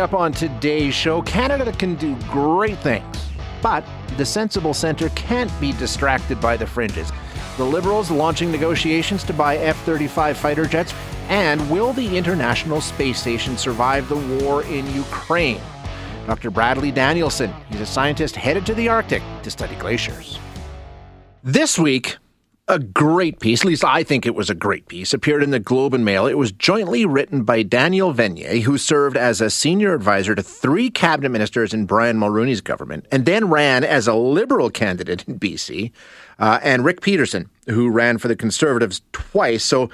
Coming up on today's show, Canada can do great things, but the sensible centre can't be distracted by the fringes. The Liberals launching negotiations to buy F 35 fighter jets, and will the International Space Station survive the war in Ukraine? Dr. Bradley Danielson, he's a scientist headed to the Arctic to study glaciers. This week, a great piece, at least I think it was a great piece, appeared in the Globe and Mail. It was jointly written by Daniel Veniez, who served as a senior advisor to three cabinet ministers in Brian Mulroney's government, and then ran as a Liberal candidate in BC, uh, and Rick Peterson, who ran for the Conservatives twice. So,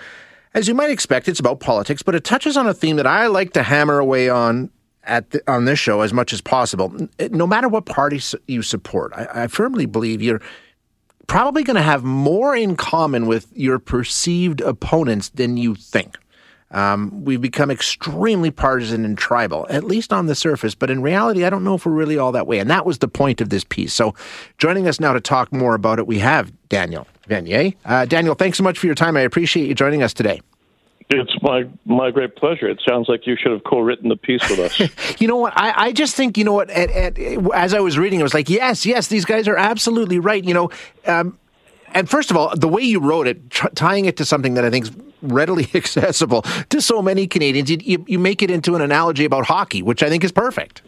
as you might expect, it's about politics, but it touches on a theme that I like to hammer away on at the, on this show as much as possible. No matter what party you support, I, I firmly believe you're probably going to have more in common with your perceived opponents than you think. Um, we've become extremely partisan and tribal, at least on the surface, but in reality, I don't know if we're really all that way. And that was the point of this piece. So, joining us now to talk more about it, we have Daniel Veniez. Uh, Daniel, thanks so much for your time. I appreciate you joining us today. It's my my great pleasure. It sounds like you should have co-written the piece with us. you know what? I, I just think you know what. At, at, as I was reading, I was like, yes, yes, these guys are absolutely right. You know, um, and first of all, the way you wrote it, tr- tying it to something that I think is readily accessible to so many Canadians, you, you, you make it into an analogy about hockey, which I think is perfect.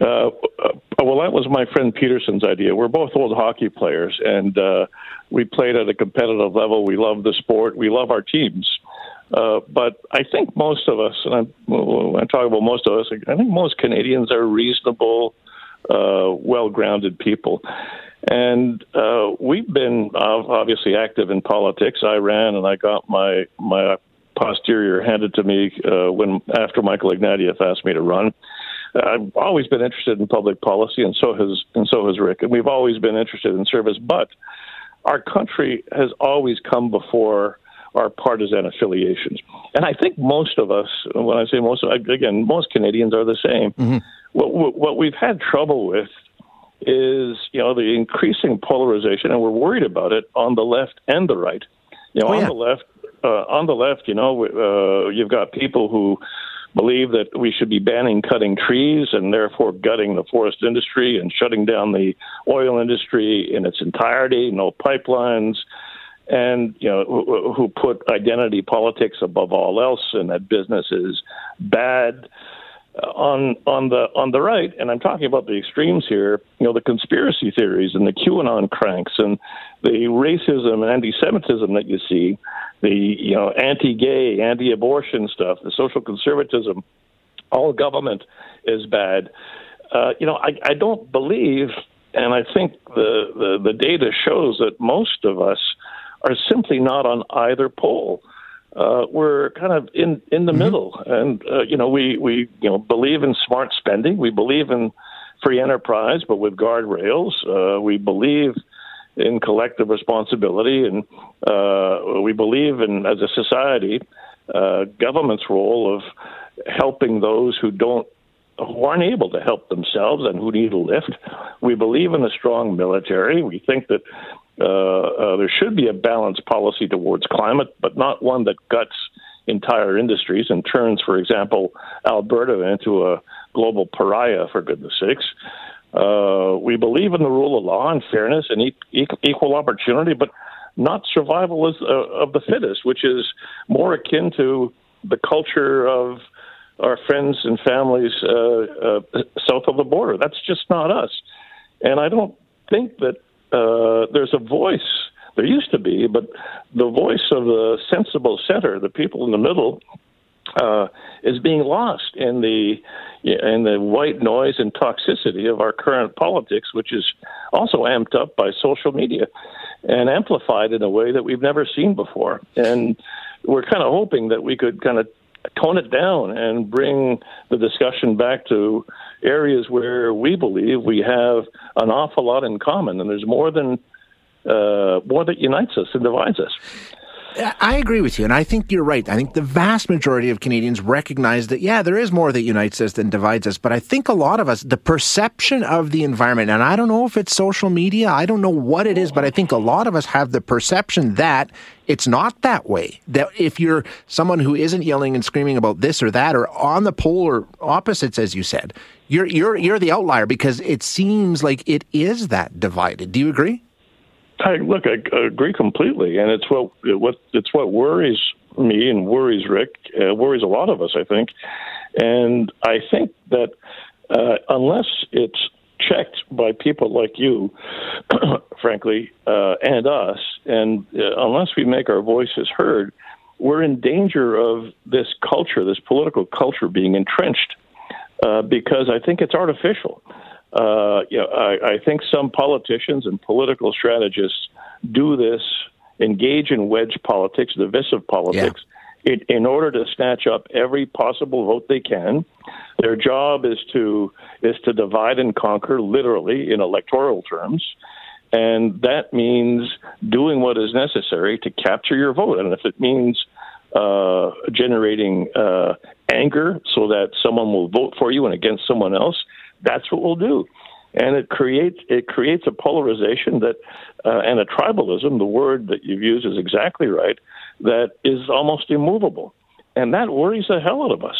Uh, uh, well, that was my friend Peterson's idea. We're both old hockey players, and uh, we played at a competitive level. We love the sport. We love our teams. Uh, but I think most of us, and I'm, when I talk about most of us, I think most Canadians are reasonable, uh, well-grounded people. And uh, we've been obviously active in politics. I ran, and I got my my posterior handed to me uh, when after Michael Ignatieff asked me to run. I've always been interested in public policy, and so has and so has Rick. And we've always been interested in service, but our country has always come before our partisan affiliations. And I think most of us, when I say most, again, most Canadians are the same. Mm-hmm. What, what we've had trouble with is, you know, the increasing polarization, and we're worried about it on the left and the right. You know, oh, on the left, uh, on the left, you know, uh, you've got people who believe that we should be banning cutting trees and therefore gutting the forest industry and shutting down the oil industry in its entirety, no pipelines, and you know who, who put identity politics above all else, and that business is bad. Uh, on on the on the right, and I'm talking about the extremes here. You know, the conspiracy theories and the QAnon cranks and the racism and anti-Semitism that you see, the you know anti-gay, anti-abortion stuff, the social conservatism. All government is bad. Uh, you know, I, I don't believe, and I think the, the the data shows that most of us are simply not on either pole. Uh, we're kind of in in the mm-hmm. middle, and uh, you know we we you know believe in smart spending. We believe in free enterprise, but with guardrails. Uh, we believe in collective responsibility, and uh, we believe in as a society uh, government's role of helping those who don't who aren't able to help themselves and who need a lift. We believe in a strong military. We think that uh, uh, there should be a balanced policy towards climate, but not one that guts entire industries and turns, for example, Alberta into a global pariah, for goodness sakes. Uh, we believe in the rule of law and fairness and e- equal opportunity, but not survival is, uh, of the fittest, which is more akin to the culture of our friends and families uh, uh, south of the border. That's just not us. And I don't think that uh, there's a voice. There used to be, but the voice of the sensible center, the people in the middle, uh, is being lost in the in the white noise and toxicity of our current politics, which is also amped up by social media and amplified in a way that we've never seen before. And we're kind of hoping that we could kind of tone it down and bring the discussion back to areas where we believe we have an awful lot in common, and there's more than uh, more that unites us and divides us. I agree with you, and I think you're right. I think the vast majority of Canadians recognize that, yeah, there is more that unites us than divides us. But I think a lot of us, the perception of the environment, and I don't know if it's social media, I don't know what it is, but I think a lot of us have the perception that it's not that way. That if you're someone who isn't yelling and screaming about this or that, or on the polar opposites, as you said, you're you're you're the outlier because it seems like it is that divided. Do you agree? I look, I agree completely, and it's what what it's what worries me and worries Rick, uh, worries a lot of us, I think, and I think that uh, unless it's checked by people like you, frankly, uh, and us, and uh, unless we make our voices heard, we're in danger of this culture, this political culture, being entrenched uh, because I think it's artificial uh, you know, I, I think some politicians and political strategists do this, engage in wedge politics, divisive politics, yeah. in, in order to snatch up every possible vote they can. Their job is to is to divide and conquer, literally in electoral terms. And that means doing what is necessary to capture your vote. And if it means uh, generating uh, anger so that someone will vote for you and against someone else, that's what we'll do. And it creates it creates a polarization that uh, and a tribalism. The word that you've used is exactly right. That is almost immovable, and that worries the hell out of us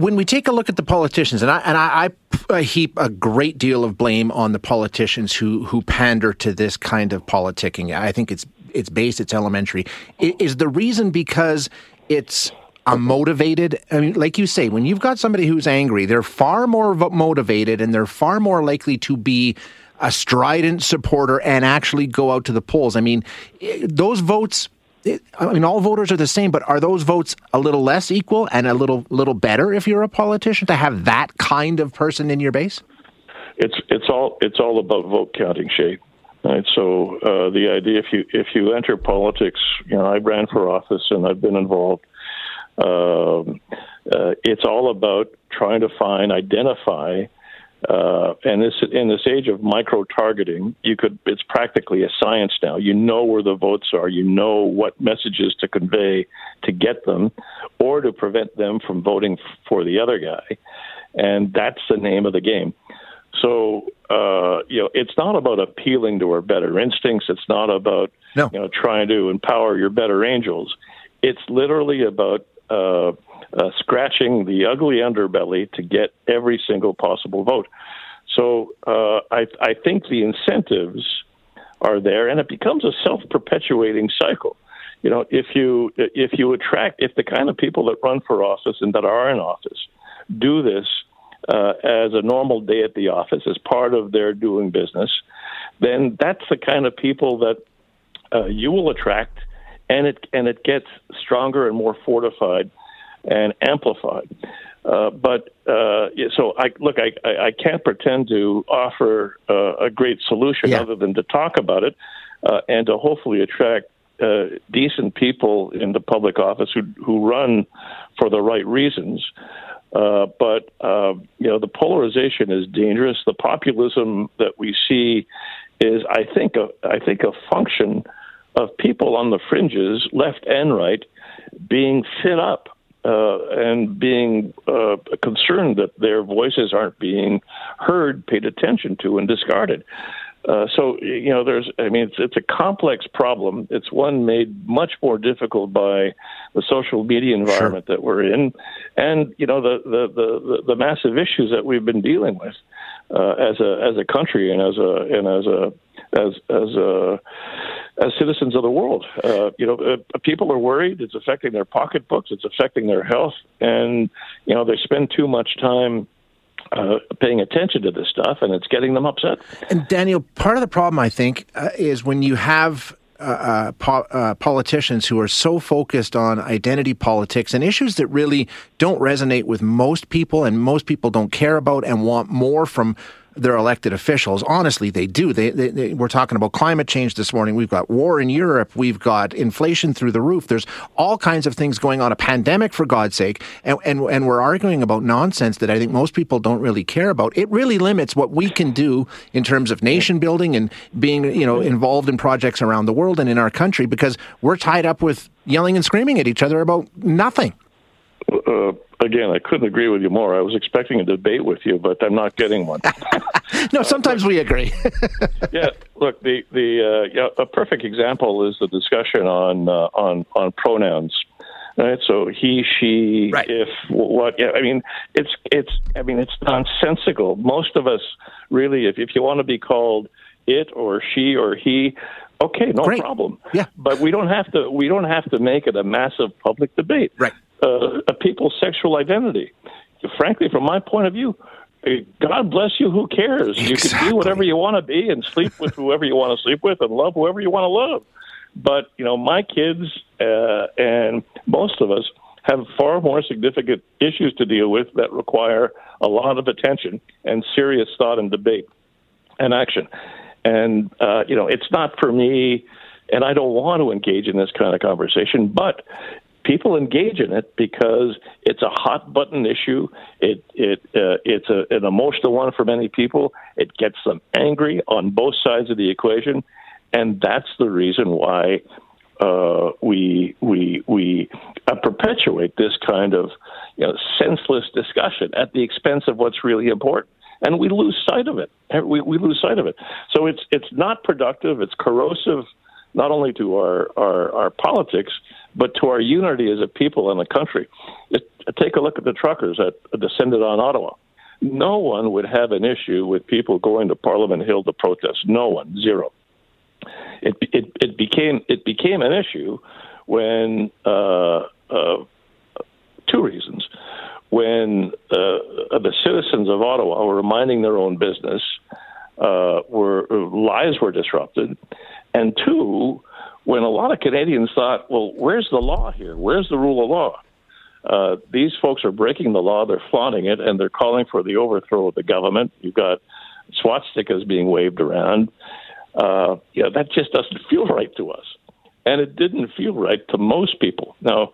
when we take a look at the politicians, and I and I, I, heap a great deal of blame on the politicians who who pander to this kind of politicking. I think it's it's base, it's elementary. Is the reason because it's a motivated i mean like you say when you've got somebody who's angry they're far more motivated and they're far more likely to be a strident supporter and actually go out to the polls i mean those votes I mean, all voters are the same, but are those votes a little less equal and a little little better if you're a politician to have that kind of person in your base? It's it's all it's all about vote counting, Shay. Right. So uh, the idea, if you if you enter politics, you know, I ran for office and I've been involved um, uh, it's all about trying to find, identify, uh, and this in this age of micro targeting, you could it's practically a science now. You know where the votes are, you know what messages to convey to get them, or to prevent them from voting for the other guy, and that's the name of the game. So uh, you know, it's not about appealing to our better instincts. It's not about no. you know trying to empower your better angels. It's literally about uh, uh, scratching the ugly underbelly to get every single possible vote. So uh, I, I think the incentives are there, and it becomes a self-perpetuating cycle. You know, if you if you attract if the kind of people that run for office and that are in office do this uh, as a normal day at the office as part of their doing business, then that's the kind of people that uh, you will attract and it and it gets stronger and more fortified and amplified. Uh, but uh, so I look, I, I can't pretend to offer uh, a great solution yeah. other than to talk about it uh, and to hopefully attract uh, decent people in the public office who who run for the right reasons. Uh, but you know, the polarization is dangerous. The populism that we see is, I think, a, I think a function of people on the fringes, left and right, being fit up uh, and being uh, concerned that their voices aren't being heard, paid attention to, and discarded. Uh, so you know, there's. I mean, it's, it's a complex problem. It's one made much more difficult by the social media environment sure. that we're in, and you know, the, the the the massive issues that we've been dealing with uh, as a as a country and as a and as a as as a as citizens of the world. Uh, you know, uh, people are worried. It's affecting their pocketbooks. It's affecting their health, and you know they spend too much time uh, paying attention to this stuff, and it's getting them upset. And Daniel, part of the problem, I think, uh, is when you have uh, uh, po- uh, politicians who are so focused on identity politics and issues that really don't resonate with most people and most people don't care about and want more from their elected officials. Honestly, they do. They, they, they, we're talking about climate change this morning. We've got war in Europe. We've got inflation through the roof. There's all kinds of things going on. A pandemic, for God's sake, and, and and we're arguing about nonsense that I think most people don't really care about. It really limits what we can do in terms of nation building and being, you know, involved in projects around the world and in our country because we're tied up with yelling and screaming at each other about nothing. Uh, again, I couldn't agree with you more. I was expecting a debate with you, but I'm not getting one. no, sometimes we agree. yeah, look, the the uh, yeah, a perfect example is the discussion on uh, on on pronouns. Right, so he, she, right. if, what? Yeah, I mean, it's it's. I mean, it's nonsensical. Most of us, really, if if you want to be called it or she or he, okay, no Great. problem. Yeah, but we don't have to. We don't have to make it a massive public debate. Right uh, a people's sexual identity. Frankly, from my point of view, eh, God bless you. Who cares? Exactly. You can be whatever you want to be and sleep with whoever you want to sleep with and love whoever you want to love. But you know, my kids uh, and most of us have far more significant issues to deal with that require a lot of attention and serious thought and debate and action. And uh, you know, it's not for me, and I don't want to engage in this kind of conversation. But people engage in it because it's a hot button issue. It it uh, it's a, an emotional one for many people. It gets them angry on both sides of the equation, and that's the reason why uh, we we we uh, perpetuate this kind of you know senseless discussion at the expense of what's really important. And we lose sight of it. We, we lose sight of it. So it's it's not productive. It's corrosive, not only to our, our, our politics, but to our unity as a people and a country. It, take a look at the truckers that descended on Ottawa. No one would have an issue with people going to Parliament Hill to protest. No one, zero. It it, it became it became an issue when uh, uh, two reasons. When uh, the citizens of Ottawa were minding their own business, uh, were lives were disrupted, and two, when a lot of Canadians thought, well, where's the law here? Where's the rule of law? Uh, these folks are breaking the law, they're flaunting it, and they're calling for the overthrow of the government. You've got swastikas being waved around. Uh, yeah, that just doesn't feel right to us. And it didn't feel right to most people. Now,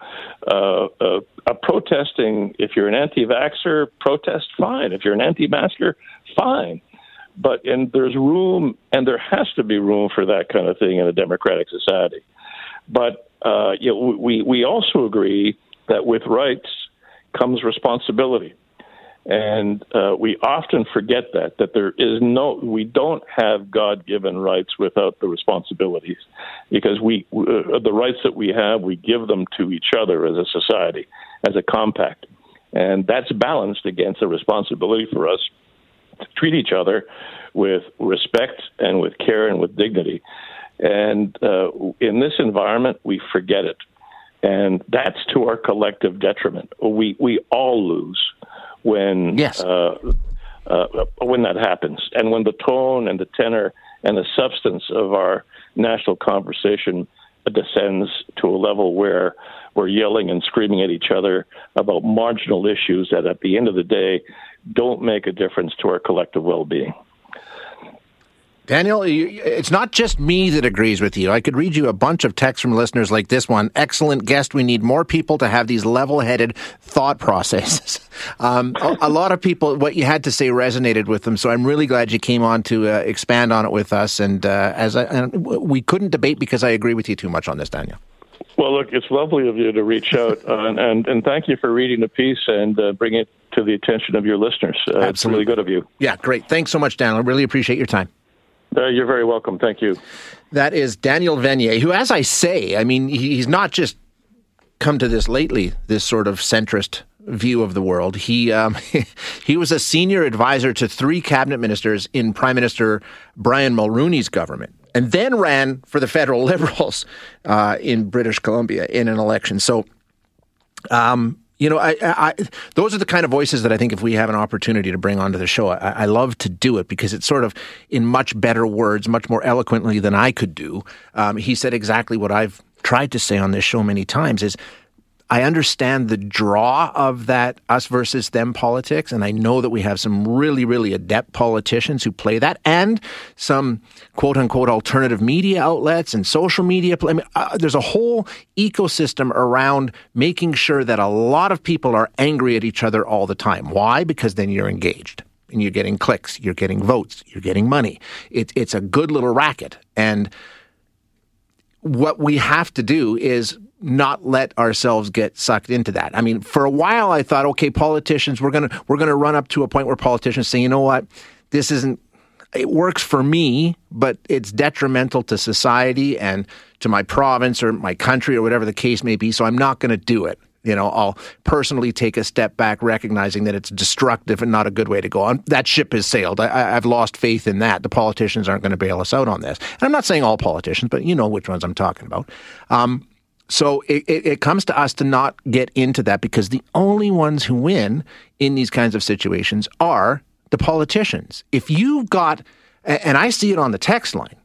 uh, uh, protesting, if you're an anti vaxxer, protest, fine. If you're an anti masker, fine but and there's room and there has to be room for that kind of thing in a democratic society. But uh, you know, we we also agree that with rights comes responsibility, and uh, we often forget that that there is no we don't have God given rights without the responsibilities, because we uh, the rights that we have we give them to each other as a society as a compact, and that's balanced against the responsibility for us treat each other with respect and with care and with dignity. And uh, in this environment, we forget it. And that's to our collective detriment. We, we all lose when, yes. uh, uh, when that happens. And when the tone and the tenor and the substance of our national conversation descends to a level where we're yelling and screaming at each other about marginal issues that at the end of the day don't make a difference to our collective well being. Daniel, it's not just me that agrees with you. I could read you a bunch of texts from listeners like this one. Excellent guest. We need more people to have these level headed thought processes. Um, a, a, lot of people, what you had to say resonated with them. So I'm really glad you came on to uh, expand on it with us. And uh, as I, and we couldn't debate because I agree with you too much on this, Daniel. Well, look, it's lovely of you to reach out, uh, and, and, thank you for reading the piece and uh, bringing it to the attention of your listeners. Uh, Absolutely. It's really good of you. Yeah, great. Thanks so much, Daniel. I really appreciate your time. Uh, you're very welcome. Thank you. That is Daniel Veniez, who, as I say, I mean, he's not just come to this lately, this sort of centrist view of the world. He um, he was a senior advisor to three cabinet ministers in Prime Minister Brian Mulroney's government, and then ran for the federal Liberals uh, in British Columbia in an election. So. Um, You know, I, I, those are the kind of voices that I think if we have an opportunity to bring onto the show, I, I, love to do it because it's sort of in much better words, much more eloquently than I could do. Um, he said exactly what I've tried to say on this show many times: is I understand the draw of that us versus them politics, and I know that we have some really, really adept politicians who play that, and some quote unquote alternative media outlets and social media. I mean, uh, there's a whole ecosystem around making sure that a lot of people are angry at each other all the time. Why? Because then you're engaged and you're getting clicks, you're getting votes, you're getting money. It, it's a good little racket, and what we have to do is not let ourselves get sucked into that. I mean, for a while I thought, okay, politicians, we're gonna we're gonna run up to a point where politicians say, you know what, this isn't it works for me, but it's detrimental to society and to my province or my country or whatever the case may be. So I'm not going to do it. You know, I'll personally take a step back, recognizing that it's destructive and not a good way to go on. That ship has sailed. I, have lost faith in that. The politicians aren't going to bail us out on this. And I'm not saying all politicians, but you know which ones I'm talking about. Um, so it, it, it, comes to us to not get into that because the only ones who win in these kinds of situations are the politicians. If you've got, and I see it on the text line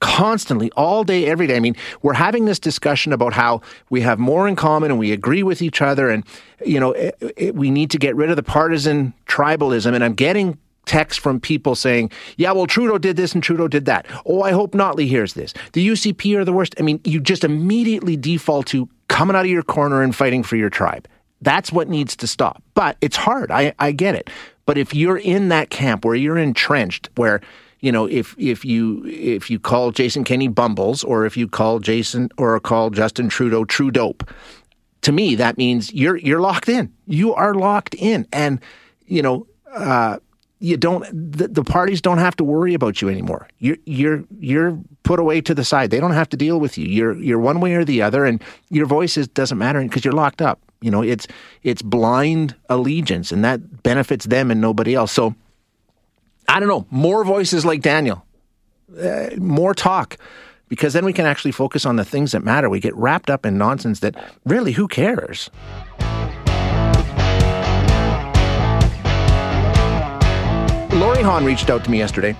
constantly, all day, every day. I mean, we're having this discussion about how we have more in common and we agree with each other, and you know, it, we need to get rid of the partisan tribalism. And I'm getting texts from people saying, yeah, well, Trudeau did this and Trudeau did that. Oh, I hope Notley hears this. The UCP are the worst. I mean, you just immediately default to coming out of your corner and fighting for your tribe. That's what needs to stop. But it's hard. I, I get it. But if you're in that camp where you're entrenched, where you know, if if you if you call Jason Kenney Bumbles, or if you call Jason or call Justin Trudeau True Dope, to me that means you're you're locked in. You are locked in, and you know, uh, you don't the, the, parties don't have to worry about you anymore. You're you're you're put away to the side. They don't have to deal with you. You're you're one way or the other, and your voice is, doesn't matter because you're locked up. You know, it's it's blind allegiance, and that benefits them and nobody else. So I don't know. More voices like Daniel, uh, more talk. Because then we can actually focus on the things that matter. We get wrapped up in nonsense that really, who cares? Laurie Hawn reached out to me yesterday.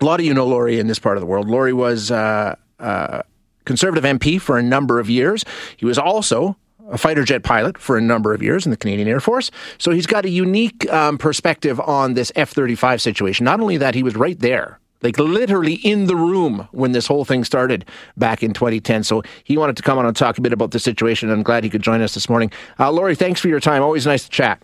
A lot of you know Laurie in this part of the world. Laurie was uh, uh, conservative MP for a number of years. He was also a fighter jet pilot for a number of years in the Canadian Air Force. So he's got a unique um, perspective on this F 35 situation. Not only that, he was right there. Like literally in the room when this whole thing started back in 2010. So he wanted to come on and talk a bit about the situation. I'm glad he could join us this morning. Uh, Laurie, thanks for your time. Always nice to chat.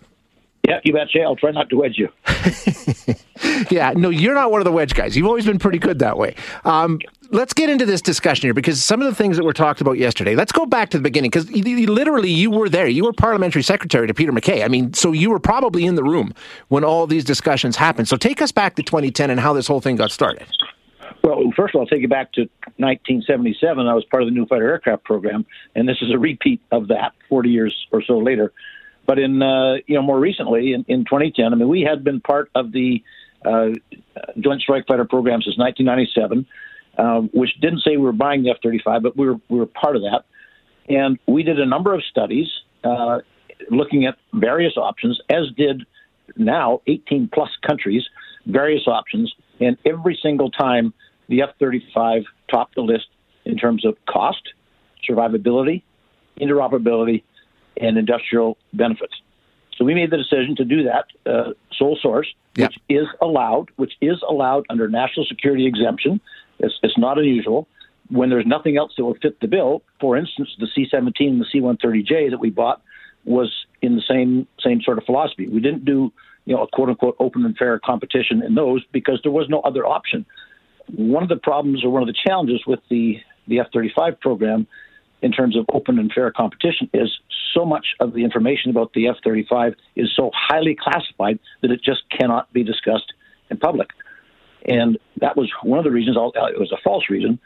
Yeah, you betcha. I'll try not to wedge you. yeah, no, you're not one of the wedge guys. You've always been pretty good that way. Um, let's get into this discussion here because some of the things that were talked about yesterday. Let's go back to the beginning because literally you were there. You were parliamentary secretary to Peter MacKay. I mean, so you were probably in the room when all these discussions happened. So take us back to 2010 and how this whole thing got started. Well, first of all, I'll take you back to 1977. I was part of the New Fighter Aircraft Program, and this is a repeat of that 40 years or so later. But in uh, you know more recently in, in 2010, I mean we had been part of the uh, Joint Strike Fighter program since 1997, uh, which didn't say we were buying the F-35, but we were we were part of that, and we did a number of studies uh, looking at various options, as did now 18 plus countries, various options, and every single time the F-35 topped the list in terms of cost, survivability, interoperability, and industrial benefits. So we made the decision to do that uh, sole source, yep. which is allowed, which is allowed under national security exemption. It's, it's not unusual when there's nothing else that will fit the bill. For instance, the C-17 and the C-130J that we bought was in the same same sort of philosophy. We didn't do you know a quote unquote open and fair competition in those because there was no other option. One of the problems or one of the challenges with the the F-35 program in terms of open and fair competition is so much of the information about the F 35 is so highly classified that it just cannot be discussed in public. And that was one of the reasons, it was a false reason,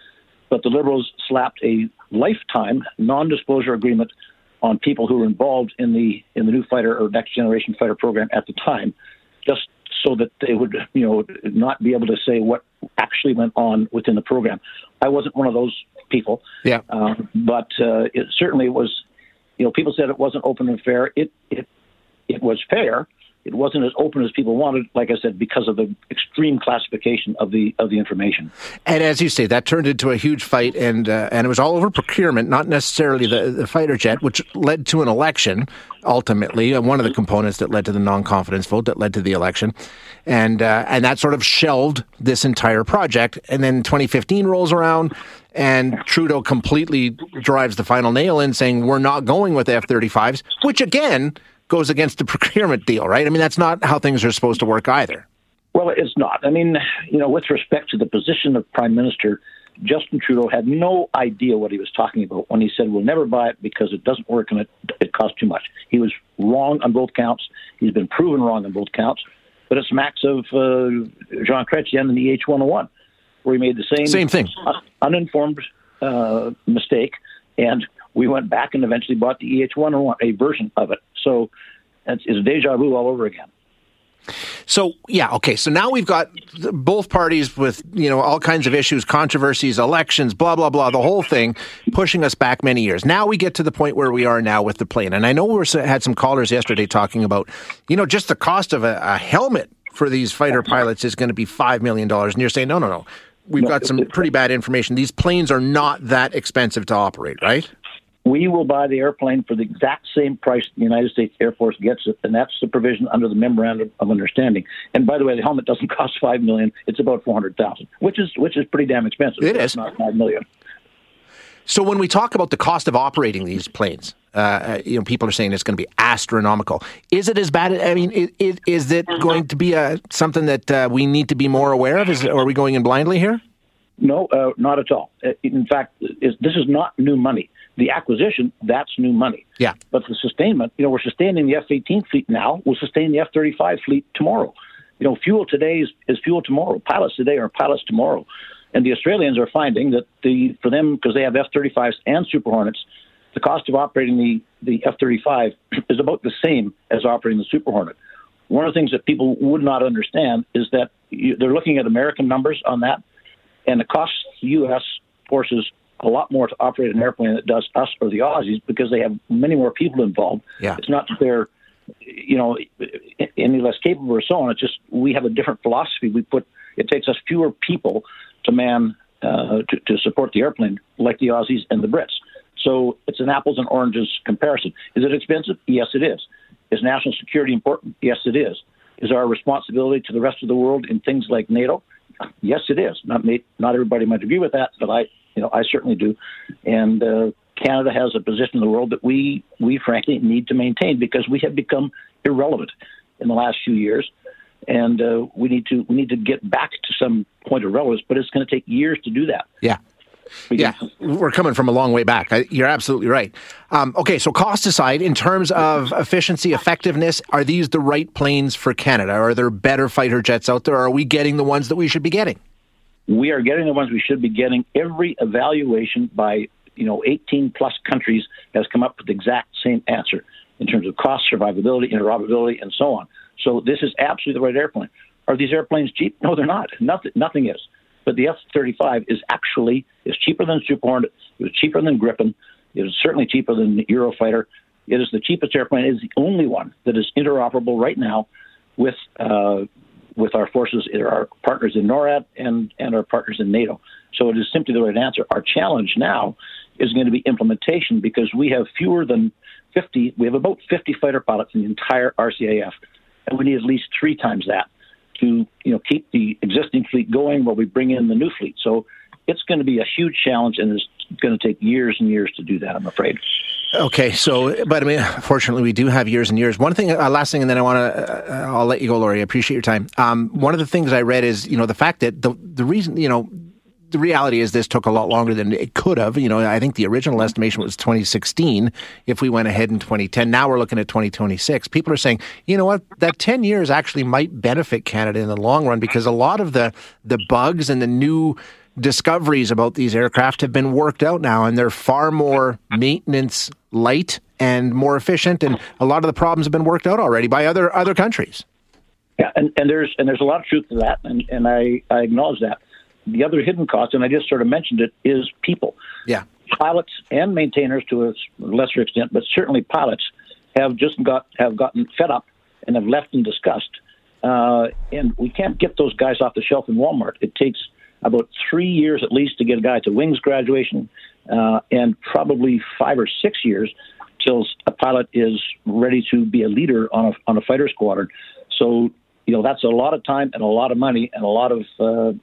but the Liberals slapped a lifetime non disclosure agreement on people who were involved in the in the new fighter or next generation fighter program at the time, just so that they would, you know, not be able to say what actually went on within the program. I wasn't one of those people. Yeah. Um, but uh, it certainly was you know, people said it wasn't open and fair. It it it was fair. It wasn't as open as people wanted, like I said, because of the extreme classification of the of the information. And as you say, that turned into a huge fight, and uh, and it was all over procurement, not necessarily the, the fighter jet, which led to an election ultimately. Uh, one of the components that led to the non confidence vote that led to the election, and uh, and that sort of shelved this entire project. And then 2015 rolls around, and Trudeau completely drives the final nail in, saying we're not going with F-35s, which again goes against the procurement deal, right? I mean, that's not how things are supposed to work either. Well, it's not. I mean, you know, with respect to the position of prime minister, Justin Trudeau had no idea what he was talking about when he said we'll never buy it because it doesn't work and it, it costs too much. He was wrong on both counts. He's been proven wrong on both counts. But it's max of uh, Jean Chrétien and the H101, where he made the same same thing, un- uninformed uh, mistake, and we went back and eventually bought the EH101, a version of it. So it's, it's deja vu all over again. So yeah, okay. So now we've got both parties with you know all kinds of issues, controversies, elections, blah blah blah, the whole thing pushing us back many years. Now we get to the point where we are now with the plane, and I know we had some callers yesterday talking about you know just the cost of a, a helmet for these fighter pilots is going to be five million dollars, and you're saying no, no, no. We've got some pretty bad information. These planes are not that expensive to operate, right? We will buy the airplane for the exact same price the United States Air Force gets it, and that's the provision under the memorandum of understanding. And by the way, the helmet doesn't cost five million; it's about four hundred thousand, which is which is pretty damn expensive. It is not five million. So when we talk about the cost of operating these planes, uh, you know, people are saying it's going to be astronomical. Is it as bad? I mean, is, is it going to be a, something that uh, we need to be more aware of? Is, or are we going in blindly here? No, uh, not at all. Uh, in fact, is, this is not new money. The acquisition, that's new money. Yeah. But the sustainment, you know, we're sustaining the F 18 fleet now. We'll sustain the F 35 fleet tomorrow. You know, fuel today is, is fuel tomorrow. Pilots today are pilots tomorrow. And the Australians are finding that the for them, because they have F 35s and Super Hornets, the cost of operating the, the F 35 is about the same as operating the Super Hornet. One of the things that people would not understand is that you, they're looking at American numbers on that and it costs the U.S. forces a lot more to operate an airplane than it does us or the Aussies because they have many more people involved. Yeah. It's not that they're, you know, any less capable or so on. It's just we have a different philosophy. We put it takes us fewer people to man uh, to, to support the airplane, like the Aussies and the Brits. So it's an apples and oranges comparison. Is it expensive? Yes, it is. Is national security important? Yes, it is. Is our responsibility to the rest of the world in things like NATO? Yes, it is. Not not everybody might agree with that, but I, you know, I certainly do. And uh, Canada has a position in the world that we we frankly need to maintain because we have become irrelevant in the last few years, and uh, we need to we need to get back to some point of relevance. But it's going to take years to do that. Yeah. Yeah, we're coming from a long way back. You're absolutely right. Um, okay, so cost aside, in terms of efficiency, effectiveness, are these the right planes for Canada? Are there better fighter jets out there? Or are we getting the ones that we should be getting? We are getting the ones we should be getting. Every evaluation by you know 18 plus countries has come up with the exact same answer in terms of cost, survivability, interoperability, and so on. So this is absolutely the right airplane. Are these airplanes cheap? No, they're not. Nothing. Nothing is. But the F-35 is actually is cheaper than Super Hornet. It was cheaper than Gripen. It is certainly cheaper than the Eurofighter. It is the cheapest airplane. It is the only one that is interoperable right now with uh, with our forces, our partners in NORAD and and our partners in NATO. So it is simply the right answer. Our challenge now is going to be implementation because we have fewer than 50. We have about 50 fighter pilots in the entire RCAF, and we need at least three times that to you know keep the existing fleet going while we bring in the new fleet. So it's going to be a huge challenge, and it's going to take years and years to do that. I'm afraid. Okay, so but I mean, fortunately, we do have years and years. One thing, uh, last thing, and then I want to, uh, I'll let you go, Laurie. I appreciate your time. Um, one of the things I read is, you know, the fact that the the reason, you know, the reality is this took a lot longer than it could have. You know, I think the original estimation was 2016 if we went ahead in 2010. Now we're looking at 2026. People are saying, you know what, that 10 years actually might benefit Canada in the long run because a lot of the the bugs and the new discoveries about these aircraft have been worked out now and they're far more maintenance light and more efficient and a lot of the problems have been worked out already by other other countries. Yeah, and, and there's and there's a lot of truth to that and, and I, I acknowledge that the other hidden cost, and I just sort of mentioned it, is people. Yeah. pilots and maintainers to a lesser extent, but certainly pilots have just got have gotten fed up and have left in disgust. Uh, and we can't get those guys off the shelf in Walmart. It takes about three years at least to get a guy to wings graduation, uh, and probably five or six years till a pilot is ready to be a leader on a on a fighter squadron. So you know that's a lot of time and a lot of money and a lot of uh,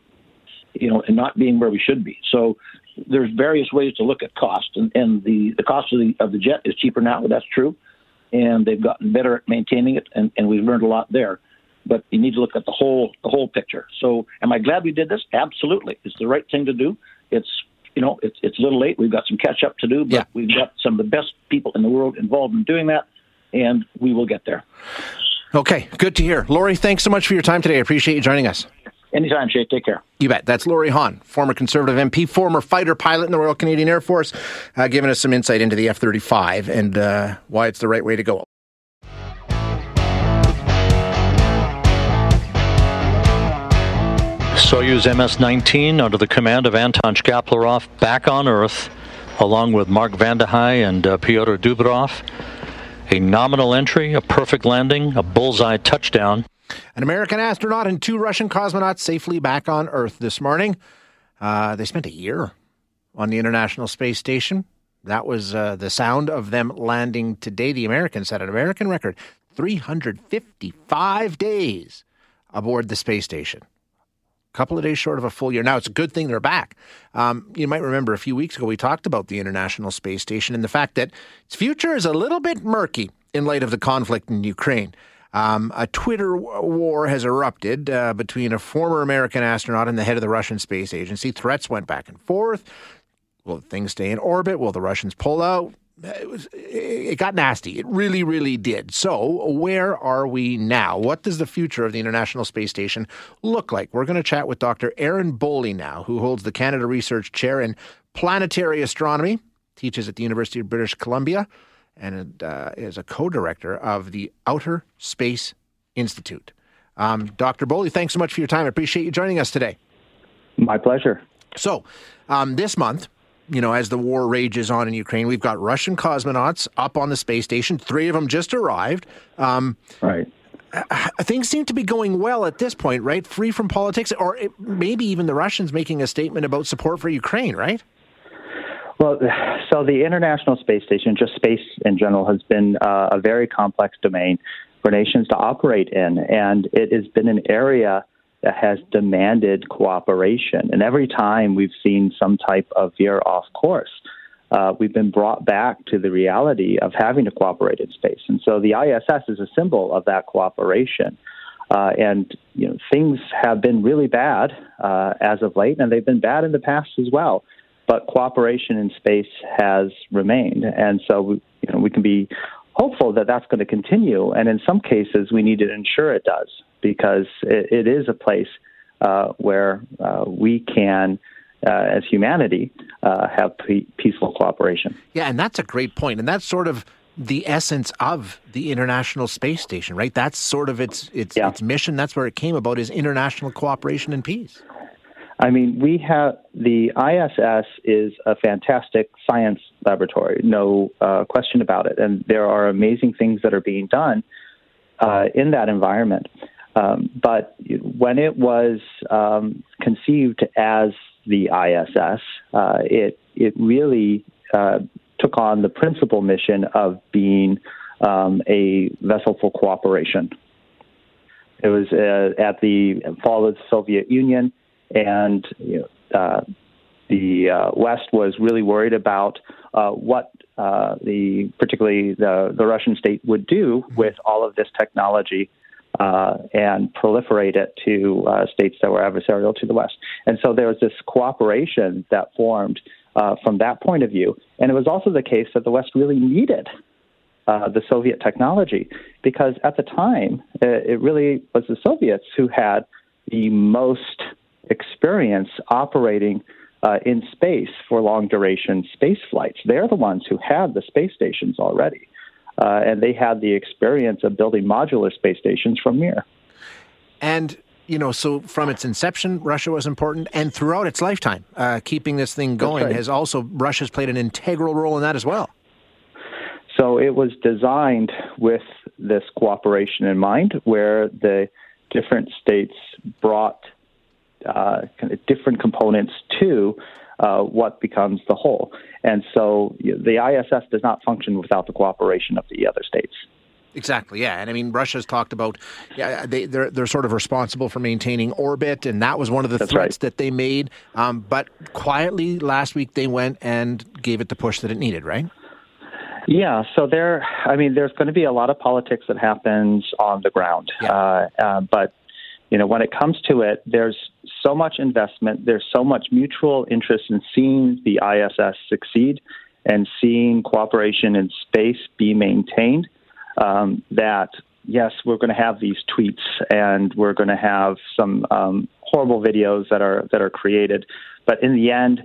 you know and not being where we should be. So there's various ways to look at cost, and, and the the cost of the of the jet is cheaper now. That's true, and they've gotten better at maintaining it, and, and we've learned a lot there but you need to look at the whole the whole picture. So, am I glad we did this? Absolutely, it's the right thing to do. It's you know it's it's a little late. We've got some catch up to do, but yeah. we've got some of the best people in the world involved in doing that, and we will get there. Okay, good to hear, Laurie. Thanks so much for your time today. I appreciate you joining us. Anytime, Shay. Take care. You bet. That's Laurie Hawn, former Conservative MP, former fighter pilot in the Royal Canadian Air Force, uh, giving us some insight into the F 35 and uh, why it's the right way to go. Soyuz MS-19 under the command of Anton Shkaplerov back on Earth, along with Mark Vande Hei and uh, Pyotr Dubrov. A nominal entry, a perfect landing, a bullseye touchdown. An American astronaut and two Russian cosmonauts safely back on Earth this morning. Uh, they spent a year on the International Space Station. That was uh, the sound of them landing today. The Americans set an American record 355 days aboard the space station couple of days short of a full year. Now, it's a good thing they're back. Um, you might remember a few weeks ago we talked about the International Space Station and the fact that its future is a little bit murky in light of the conflict in Ukraine. Um, a Twitter war has erupted uh, between a former American astronaut and the head of the Russian Space Agency. Threats went back and forth. Will things stay in orbit? Will the Russians pull out? It, was, it got nasty. It really, really did. So, where are we now? What does the future of the International Space Station look like? We're going to chat with Dr. Aaron Boley now, who holds the Canada Research Chair in Planetary Astronomy, teaches at the University of British Columbia, and uh, is a co director of the Outer Space Institute. Um, Dr. Boley, thanks so much for your time. I appreciate you joining us today. My pleasure. So, um, this month, you know, as the war rages on in Ukraine, we've got Russian cosmonauts up on the space station. Three of them just arrived. Um, right. Things seem to be going well at this point, right? Free from politics, or it, maybe even the Russians making a statement about support for Ukraine, right? Well, so the International Space Station, just space in general, has been uh, a very complex domain for nations to operate in, and it has been an area that has demanded cooperation. And every time we've seen some type of veer off course, uh, we've been brought back to the reality of having to cooperate in space. And so the ISS is a symbol of that cooperation. Uh, and you know, things have been really bad uh, as of late, and they've been bad in the past as well. But cooperation in space has remained, and so we, you know, we can be hopeful that that's going to continue. And in some cases, we need to ensure it does because it, it is a place uh, where uh, we can, uh, as humanity, uh, have peaceful cooperation. Yeah, and that's a great point, and that's sort of the essence of the International Space Station, right? That's sort of its its yeah. its mission. That's where it came about is international cooperation and peace. I mean, we have the ISS is a fantastic science laboratory, no uh, question about it, and there are amazing things that are being done uh, in that environment. Um, but when it was um, conceived as the ISS, uh, it it really uh, took on the principal mission of being um, a vessel for cooperation. It was uh, at the fall of the Soviet Union, and you know, uh, the uh, West was really worried about uh, what the particularly the, the Russian state would do with all of this technology uh, and proliferate it to uh, states that were adversarial to the West. And so there was this cooperation that formed uh, from that point of view. And it was also the case that the West really needed uh, the Soviet technology because at the time, it really was the Soviets who had the most experience operating uh, in space for long duration space flights. They're the ones who had the space stations already uh, and they had the experience of building modular space stations from Mir. And you know, so from its inception, Russia was important, and throughout its lifetime, uh, keeping this thing going right. has also Russia's played an integral role in that as well. So it was designed with this cooperation in mind, where the different states brought uh, kind of different components to uh, what becomes the whole. And so the ISS does not function without the cooperation of the other states. Exactly, yeah, and I mean Russia's talked about, yeah, they they're they're sort of responsible for maintaining orbit, and that was one of the That's threats right. that they made. Um, but quietly last week they went and gave it the push that it needed, right? Yeah, so there, I mean, there's going to be a lot of politics that happens on the ground. Yeah. Uh, uh, but, you know, when it comes to it, there's so much investment, there's so much mutual interest in seeing the ISS succeed and seeing cooperation in space be maintained um, that, yes, we're going to have these tweets and we're going to have some um, horrible videos that are, that are created. But in the end,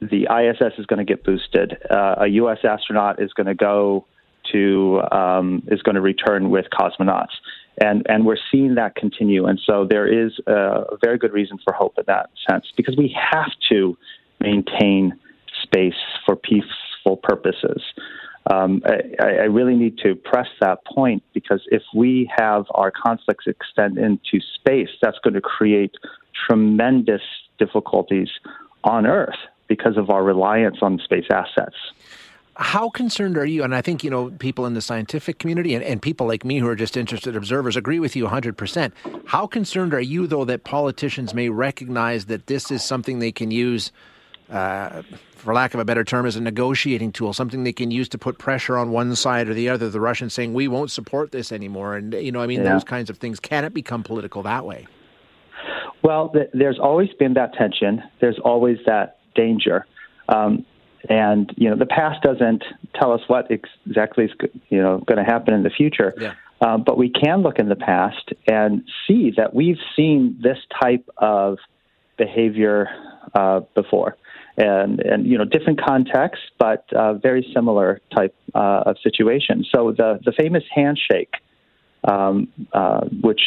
the ISS is going to get boosted. Uh, a U.S. astronaut is going to go to um, is going to return with cosmonauts, and and we're seeing that continue. And so there is a very good reason for hope in that sense because we have to maintain space for peaceful purposes. Um, I, I really need to press that point because if we have our conflicts extend into space, that's going to create tremendous difficulties on Earth because of our reliance on space assets. How concerned are you? And I think, you know, people in the scientific community and, and people like me who are just interested observers agree with you 100%. How concerned are you, though, that politicians may recognize that this is something they can use, uh, for lack of a better term, as a negotiating tool, something they can use to put pressure on one side or the other? The Russians saying, we won't support this anymore. And, you know, I mean, Yeah. those kinds of things. Can it become political that way? Well, th- there's always been that tension. There's always that danger. Um, and you know, the past doesn't tell us what ex- exactly is you know going to happen in the future. Yeah. Um, but we can look in the past and see that we've seen this type of behavior uh, before, and and you know different contexts, but uh, very similar type uh, of situation. So the the famous handshake, um, uh, which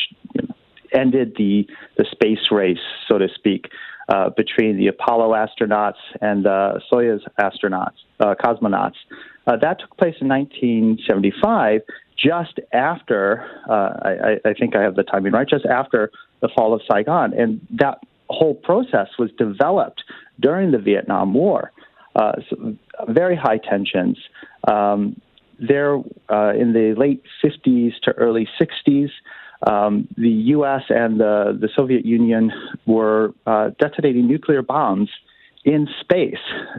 ended the the space race, so to speak, uh, between the Apollo astronauts and the Soyuz astronauts, uh, cosmonauts. Uh, that took place in 1975, just after uh, I, I think I have the timing right, just after the fall of Saigon, and that whole process was developed during the Vietnam War. Uh, so very high tensions. Um, there, uh, in the late 50s to early 60s, um, the U.S. and the, the Soviet Union were uh, detonating nuclear bombs in space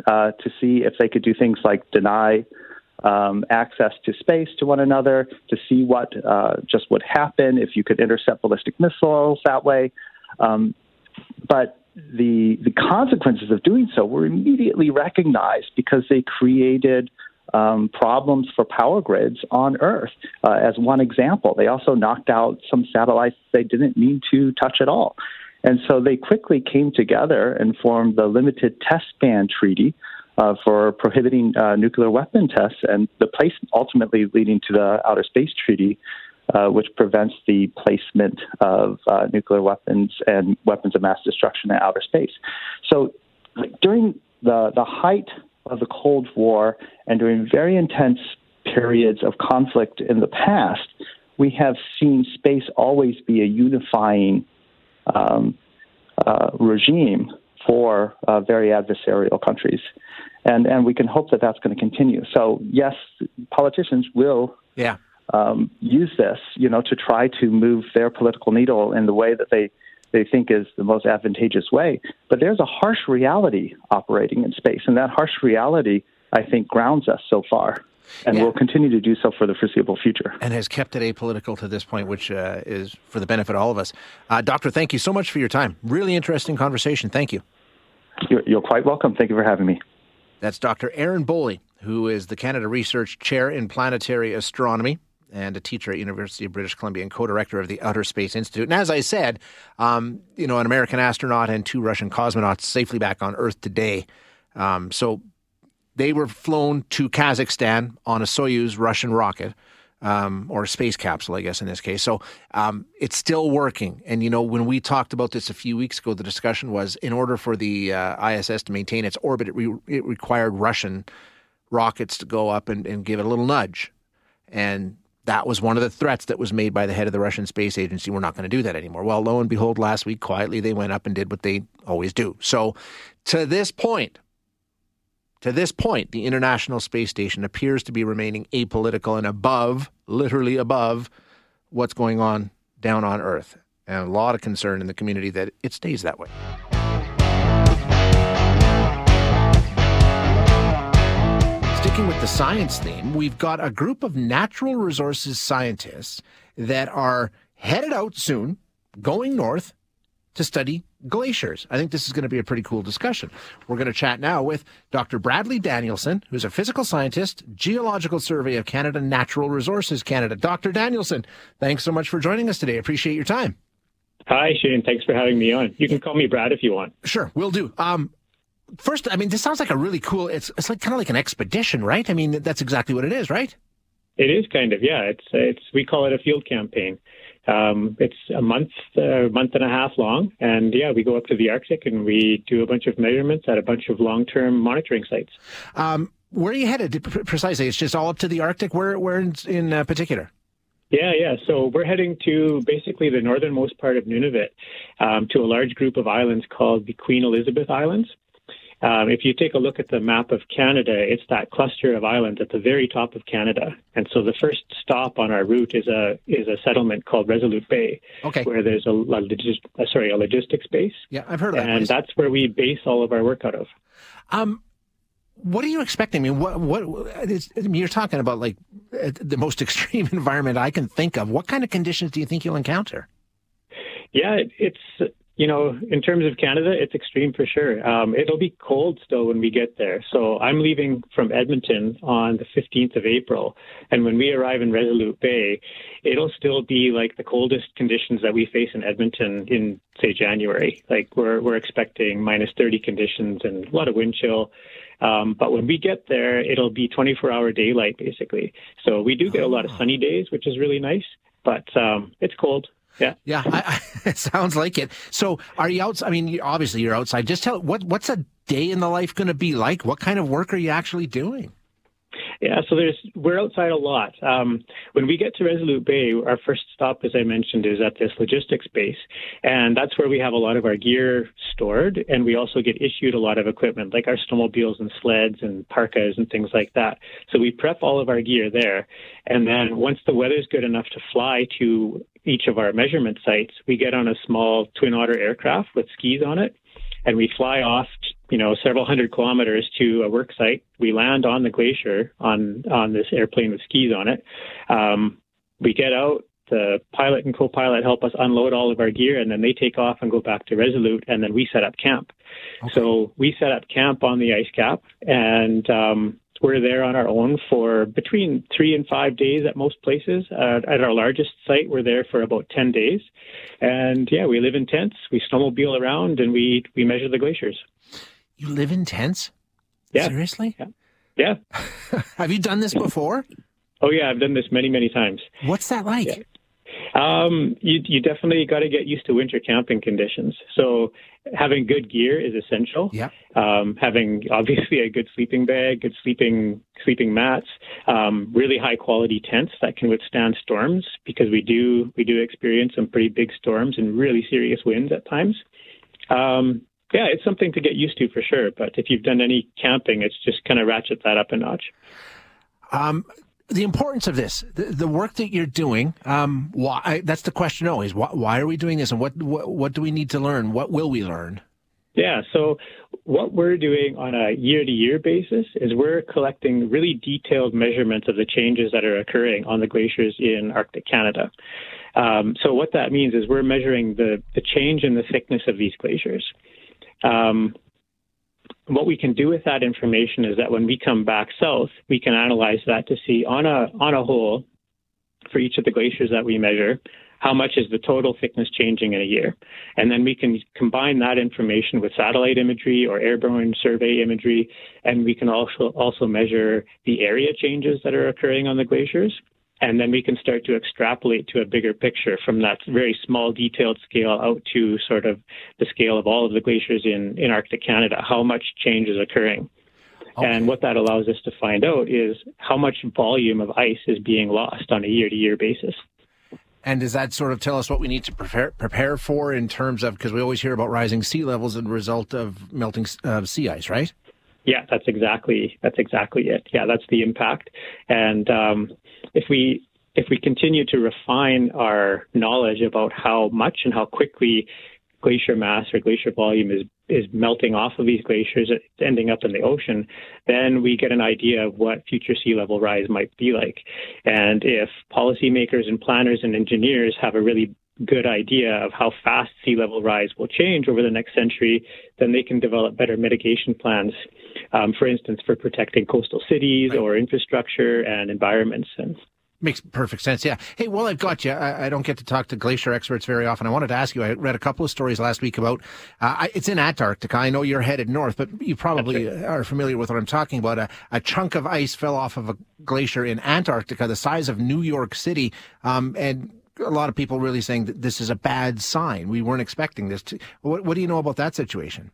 uh, to see if they could do things like deny um, access to space to one another, to see what uh, just would happen if you could intercept ballistic missiles that way. Um, but the the consequences of doing so were immediately recognized because they created um, problems for power grids on Earth. Uh, as one example, they also knocked out some satellites they didn't mean to touch at all. And so they quickly came together and formed the Limited Test Ban Treaty uh, for prohibiting uh, nuclear weapon tests, and the place ultimately leading to the Outer Space Treaty, uh, which prevents the placement of uh, nuclear weapons and weapons of mass destruction in outer space. So during the, the height of the Cold War and during very intense periods of conflict in the past, we have seen space always be a unifying um, uh, regime for uh, very adversarial countries. And, and we can hope that that's going to continue. So, yes, politicians will Yeah. um, use this, you know, to try to move their political needle in the way that they they think is the most advantageous way. But there's a harsh reality operating in space, and that harsh reality, I think, grounds us so far, and Yeah. will continue to do so for the foreseeable future. and has kept it apolitical to this point, which uh, is for the benefit of all of us. Uh, Doctor, thank you so much for your time. Really interesting conversation. Thank you. You're, you're quite welcome. Thank you for having me. That's Dr. Aaron Boley, who is the Canada Research Chair in Planetary Astronomy and a teacher at University of British Columbia and co-director of the Outer Space Institute. And as I said, um, you know, an American astronaut and two Russian cosmonauts safely back on Earth today. Um, so they were flown to Kazakhstan on a Soyuz Russian rocket. um, or space capsule, I guess in this case. So um, it's still working. And you know, when we talked about this a few weeks ago, the discussion was in order for the uh, ISS to maintain its orbit, it, re- it, required Russian rockets to go up and, and give it a little nudge. And that was one of the threats that was made by the head of the Russian Space Agency. We're not going to do that anymore. Well, lo and behold, last week, quietly, they went up and did what they always do. So to this point, to this point, the International Space Station appears to be remaining apolitical and above, literally above, what's going on down on Earth. And a lot of concern in the community that it stays that way. Sticking with the science theme, we've got a group of natural resources scientists that are headed out soon, going north to study glaciers. I think this is going to be a pretty cool discussion. We're going to chat now with Dr. Bradley Danielson, who's a physical scientist, Geological Survey of Canada, Natural Resources Canada. Dr. Danielson, thanks so much for joining us today. Appreciate your time. Hi, Shane. Thanks for having me on. You can call me Brad if you want. Sure, we'll do. Um, first, I mean, this sounds like a really cool. It's it's like kind of like an expedition, right? I mean, that's exactly what it is, right? It is kind of, yeah. It's it's we call it a field campaign. Um, it's a month, a uh, month and a half long, and yeah, we go up to the Arctic and we do a bunch of measurements at a bunch of long-term monitoring sites. Um, where are you headed precisely? It's just all up to the Arctic. Where, where in, in uh, particular? Yeah, yeah. So we're heading to basically the northernmost part of Nunavut, um, to a large group of islands called the Queen Elizabeth Islands. Um, if you take a look at the map of Canada, it's that cluster of islands at the very top of Canada. And so the first stop on our route is a is a settlement called Resolute Bay, okay. where there's a, a logis- uh, sorry a logistics base. Yeah, I've heard of that. And place. that's where we base all of our work out of. Um, what are you expecting? I mean, what what I mean, you're talking about like uh, the most extreme environment I can think of. What kind of conditions do you think you'll encounter? Yeah, it's you know, in terms of Canada, it's extreme for sure. Um, it'll be cold still when we get there. So I'm leaving from Edmonton on the 15th of April. And when we arrive in Resolute Bay, it'll still be like the coldest conditions that we face in Edmonton in, say, January. Like we're, we're expecting minus 30 conditions and a lot of wind chill. Um, but when we get there, it'll be 24 hour daylight basically. So we do get a lot of sunny days, which is really nice, but um, it's cold. Yeah, yeah, I, I, it sounds like it. So, are you outside? I mean, obviously you're outside. Just tell what what's a day in the life going to be like? What kind of work are you actually doing? Yeah, so there's we're outside a lot. Um, when we get to Resolute Bay, our first stop, as I mentioned, is at this logistics base, and that's where we have a lot of our gear stored, and we also get issued a lot of equipment, like our snowmobiles and sleds and parkas and things like that. So we prep all of our gear there, and then once the weather's good enough to fly to each of our measurement sites, we get on a small twin otter aircraft with skis on it, and we fly off you know, several hundred kilometers to a work site. We land on the glacier on on this airplane with skis on it. Um, we get out. The pilot and co-pilot help us unload all of our gear, and then they take off and go back to Resolute, and then we set up camp. Okay. So we set up camp on the ice cap, and um, we're there on our own for between three and five days at most places. Uh, at our largest site, we're there for about 10 days. And yeah, we live in tents, we snowmobile around, and we, we measure the glaciers. You live in tents? Yeah. Seriously? Yeah. yeah. Have you done this before? Oh yeah, I've done this many, many times. What's that like? Yeah. Um, you, you definitely got to get used to winter camping conditions. So having good gear is essential. Yeah. Um, having obviously a good sleeping bag, good sleeping sleeping mats, um, really high quality tents that can withstand storms because we do we do experience some pretty big storms and really serious winds at times. Um, yeah, it's something to get used to for sure. But if you've done any camping, it's just kind of ratchet that up a notch. Um, the importance of this, the, the work that you're doing, um, why? That's the question always. Why, why are we doing this, and what, what what do we need to learn? What will we learn? Yeah, so what we're doing on a year to year basis is we're collecting really detailed measurements of the changes that are occurring on the glaciers in Arctic Canada. Um, so what that means is we're measuring the, the change in the thickness of these glaciers. Um, what we can do with that information is that when we come back south, we can analyze that to see on a on a whole for each of the glaciers that we measure how much is the total thickness changing in a year, and then we can combine that information with satellite imagery or airborne survey imagery, and we can also also measure the area changes that are occurring on the glaciers. And then we can start to extrapolate to a bigger picture from that very small detailed scale out to sort of the scale of all of the glaciers in, in Arctic Canada, how much change is occurring. Okay. And what that allows us to find out is how much volume of ice is being lost on a year to year basis. And does that sort of tell us what we need to prepare prepare for in terms of because we always hear about rising sea levels as a result of melting uh, sea ice, right? Yeah, that's exactly that's exactly it. Yeah, that's the impact. And um, if we if we continue to refine our knowledge about how much and how quickly glacier mass or glacier volume is is melting off of these glaciers, uh, ending up in the ocean, then we get an idea of what future sea level rise might be like. And if policymakers and planners and engineers have a really good idea of how fast sea level rise will change over the next century, then they can develop better mitigation plans. Um, for instance, for protecting coastal cities right. or infrastructure and environments. And Makes perfect sense. Yeah. Hey, well, I've got you. I, I, don't get to talk to glacier experts very often. I wanted to ask you. I read a couple of stories last week about. Uh, it's in Antarctica. I know you're headed north, but you probably are familiar with what I'm talking about. A, a, chunk of ice fell off of a glacier in Antarctica, the size of New York City, um, and a lot of people really saying that this is a bad sign. We weren't expecting this. To, what, what do you know about that situation?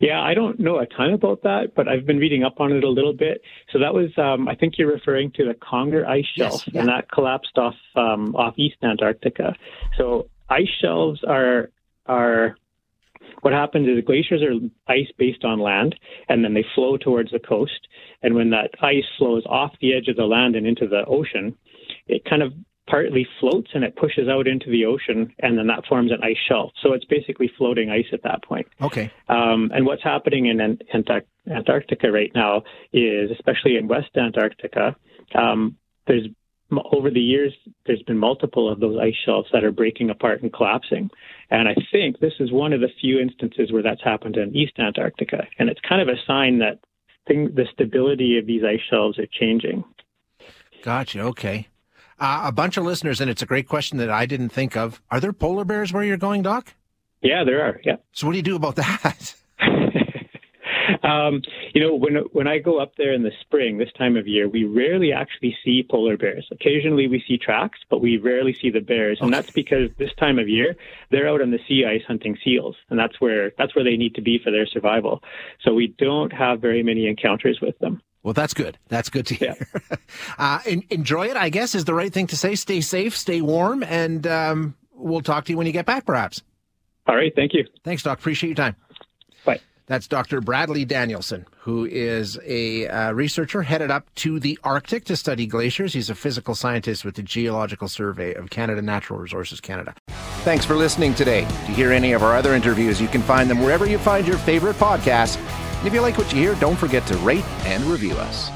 Yeah, I don't know a ton about that, but I've been reading up on it a little bit. So that was, um, I think you're referring to the Conger ice shelf, yes, yeah. and that collapsed off um, off East Antarctica. So ice shelves are are what happens is glaciers are ice based on land, and then they flow towards the coast. And when that ice flows off the edge of the land and into the ocean, it kind of partly floats and it pushes out into the ocean, and then that forms an ice shelf. So it's basically floating ice at that point. Okay. Um, and what's happening in Antarctica right now is, especially in West Antarctica, um, there's over the years there's been multiple of those ice shelves that are breaking apart and collapsing, and I think this is one of the few instances where that's happened in East Antarctica, and it's kind of a sign that thing, the stability of these ice shelves are changing. Gotcha. Okay. Uh, a bunch of listeners, and it's a great question that I didn't think of. Are there polar bears where you're going, Doc? Yeah, there are. Yeah. So what do you do about that? um, you know, when when I go up there in the spring, this time of year, we rarely actually see polar bears. Occasionally, we see tracks, but we rarely see the bears, and that's because this time of year they're out on the sea ice hunting seals, and that's where that's where they need to be for their survival. So we don't have very many encounters with them. Well, that's good. That's good to hear. Yeah. uh, enjoy it, I guess, is the right thing to say. Stay safe, stay warm, and um, we'll talk to you when you get back, perhaps. All right. Thank you. Thanks, Doc. Appreciate your time. Bye. That's Dr. Bradley Danielson, who is a uh, researcher headed up to the Arctic to study glaciers. He's a physical scientist with the Geological Survey of Canada Natural Resources Canada. Thanks for listening today. To hear any of our other interviews, you can find them wherever you find your favorite podcasts. And if you like what you hear, don't forget to rate and review us.